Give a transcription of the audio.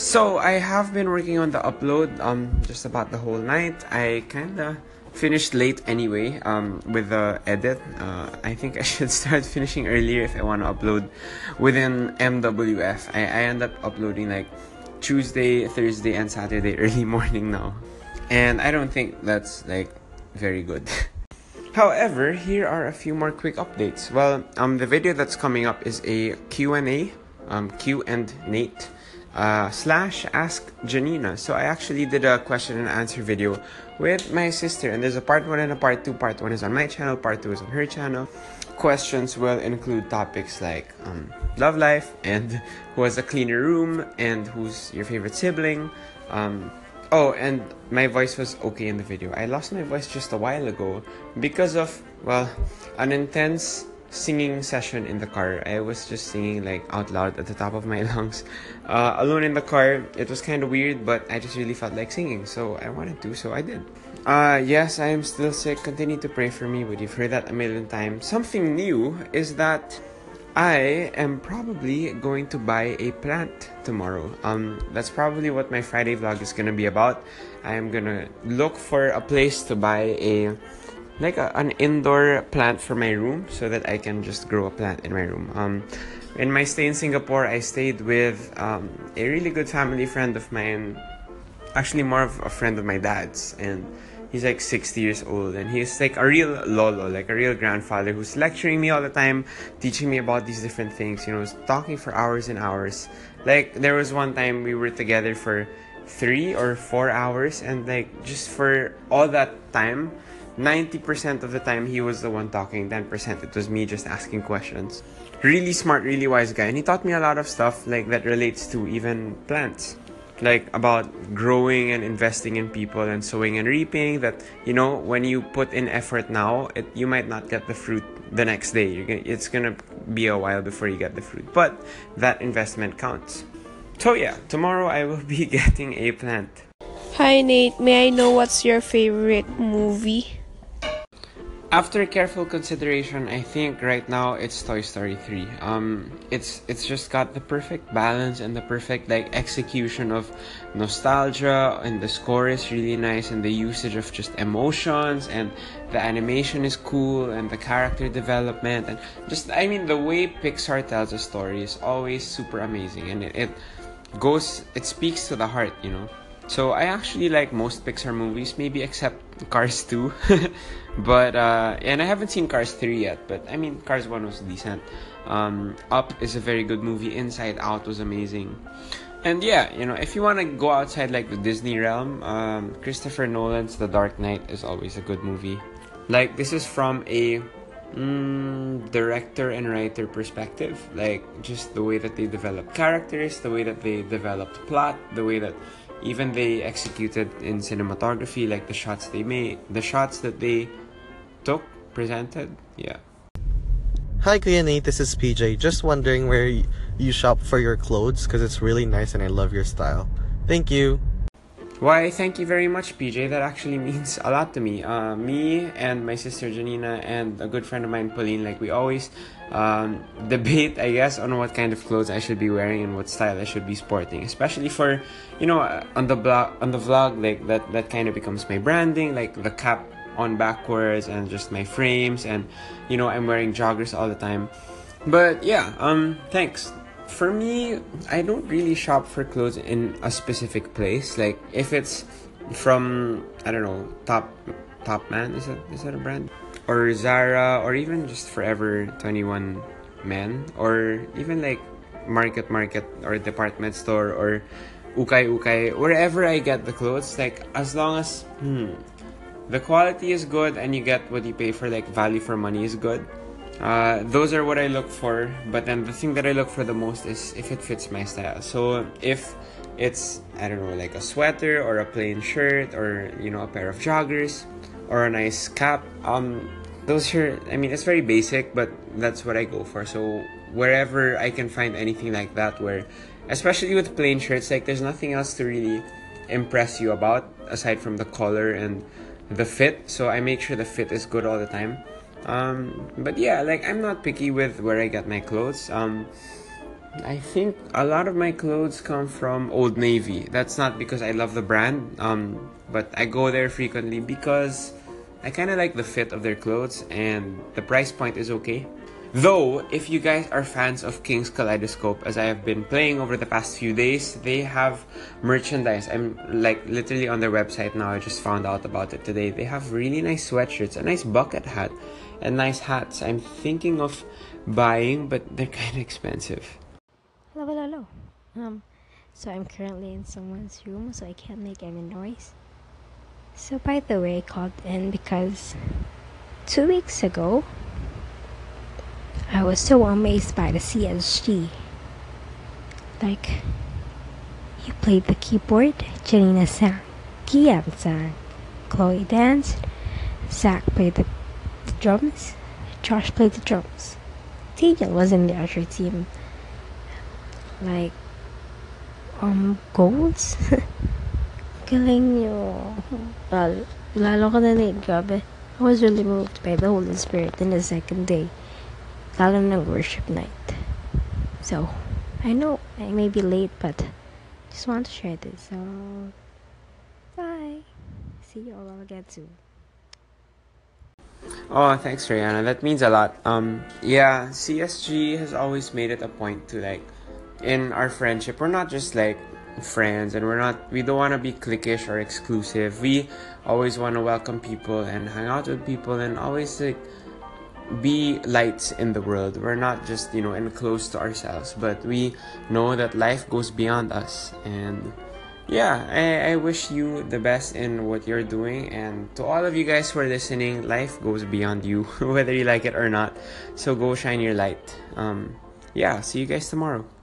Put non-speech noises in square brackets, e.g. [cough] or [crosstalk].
So I have been working on the upload um just about the whole night. I kinda finished late anyway um with the edit. Uh, I think I [laughs] should start finishing earlier if I want to upload within MWF. I, I end up uploading like Tuesday, Thursday, and Saturday [laughs] early morning now, and I don't think that's like very good. [laughs] However, here are a few more quick updates. Well, um, the video that's coming up is a Q&A, um, Q and Nate, uh, slash Ask Janina. So I actually did a question and answer video with my sister, and there's a part one and a part two. Part one is on my channel, part two is on her channel. Questions will include topics like um, love life and [laughs] who has a cleaner room and who's your favorite sibling. Um, Oh, and my voice was okay in the video. I lost my voice just a while ago because of, well, an intense singing session in the car. I was just singing like out loud at the top of my [laughs] lungs. Uh, alone in the car, it was kind of weird, but I just really felt like singing, so I wanted to, so I did. Uh, yes, I am still sick. Continue to pray for me, but you've heard that a million times. Something new is that I am probably going to buy a plant tomorrow. Um, that's probably what my Friday vlog is gonna be about. I am gonna look for a place to buy a like a, an indoor plant for my room so that I can just grow a plant in my room. Um, in my stay in Singapore, I stayed with um, a really good family friend of mine, actually more of a friend of my dad's, and he's like 60 years old. And he's like a real lolo like a real grandfather who's lecturing me all the time teaching me about these different things you know talking for hours and hours. Like there was one time we were together for three or four hours. And like just for all that time 90% of the time he was the one talking 10% it was me just asking questions. Really smart really wise guy. And he taught me a lot of stuff like that relates to even plants. Like about growing and investing in people and sowing and reaping that you know when you put in effort now it you might not get the fruit the next day. Gonna, it's gonna be a while before you get the fruit. But that investment counts. So yeah tomorrow i will be [laughs] getting a plant. Hi Nate, may I know what's your favorite movie? After careful consideration, I think right now it's Toy Story 3. Um, it's it's just got the perfect balance and the perfect like execution of nostalgia, and the score is really nice, and the usage of just emotions, and the animation is cool, and the character development, and just I mean the way Pixar tells a story is always super amazing, and it, it goes it speaks to the heart, you know. So I actually like most Pixar movies, maybe except Cars 2. [laughs] but uh, and I haven't seen Cars 3 yet, but I mean Cars 1 was decent. Um, Up is a very good movie. Inside Out was amazing. And yeah, you know, if you want to go outside like the Disney realm, um, Christopher Nolan's The Dark Knight is always a good movie. Like this is from a mm, director and writer perspective, like just the way that they develop characters, the way that they developed plot, the way that even they executed in cinematography like the shots they made the shots that they took presented yeah Hi Kuya Nate, this is PJ. Just wondering where you shop for your clothes because it's really nice and I love your style. Thank you. Why thank you very much pj that actually [laughs] means a lot to me. Uh, me and my sister janina and a good friend of mine pauline like we always um, [laughs] debate i guess on what kind of clothes i should be wearing and what style i should be sporting. Especially for you know uh, on the blog on the vlog like that that kind of becomes my branding like the cap on backwards and just my frames and you know i'm wearing joggers all the time. But yeah um thanks for me i don't really shop for clothes in a specific place. Like if it's from i don't know top top man is that is that a brand? Or zara or even just forever 21 men or even like market market or department store or ukay ukay wherever i get the clothes like as long as hmm, the quality is good and you get what you pay for like value for money is good uh, those are what i look for but then the thing that i look for the most is if it fits my style. So if it's i don't know like a sweater or a plain shirt or you know a pair of joggers or a nice cap um those are i mean it's very basic but that's what i go for. So wherever i can find anything like that where especially with plain shirts like there's nothing else to really impress you about aside from the color and the fit. So i make sure the fit is good all the time um but yeah like i'm not picky with where i get my clothes um I think a lot of my clothes come from Old Navy. That's not because I love the brand, um, but I go there frequently because I kind of like the fit of their clothes and the price point is okay. Though, if you guys are fans of King's Kaleidoscope, as I have been playing over the past few days, they have merchandise. I'm like literally on their website now. I just found out about it today. They have really nice sweatshirts, a nice bucket hat, and nice hats. I'm thinking of buying, but they're [laughs] kind of expensive. Hello, hello, hello. Um, so I'm currently in someone's room, so I can't make any noise. So, by the way, I called in because two weeks ago, I was so amazed by the CSG. Like, you played the keyboard, Janina sang, Kian sang, Chloe danced, Zach played the, the drums, Josh played the drums. Tejan was in the usher team. Like, um, golds? [laughs] Galing nyo. Lalo, lalo ko na grabe. I was really moved by the Holy Spirit in the second day. Lalo ng worship night. So, I know I may be late, but just want to share this. So, bye. See you all again soon. Oh, thanks, Rihanna. That means a lot. Um, yeah, CSG has always made it a point to like, in our friendship, we're not just like friends, and we're not. We don't want to be cliquish or exclusive. We always want to welcome people and hang out with people, and always like be lights in the world. We're not just you know enclosed to ourselves, but we know that life goes beyond us, and yeah, I, I wish you the best in what you're doing. And to all of you guys who are listening, life goes beyond you, [laughs] whether you like it or not. So go shine your light. Um, yeah, see you guys tomorrow.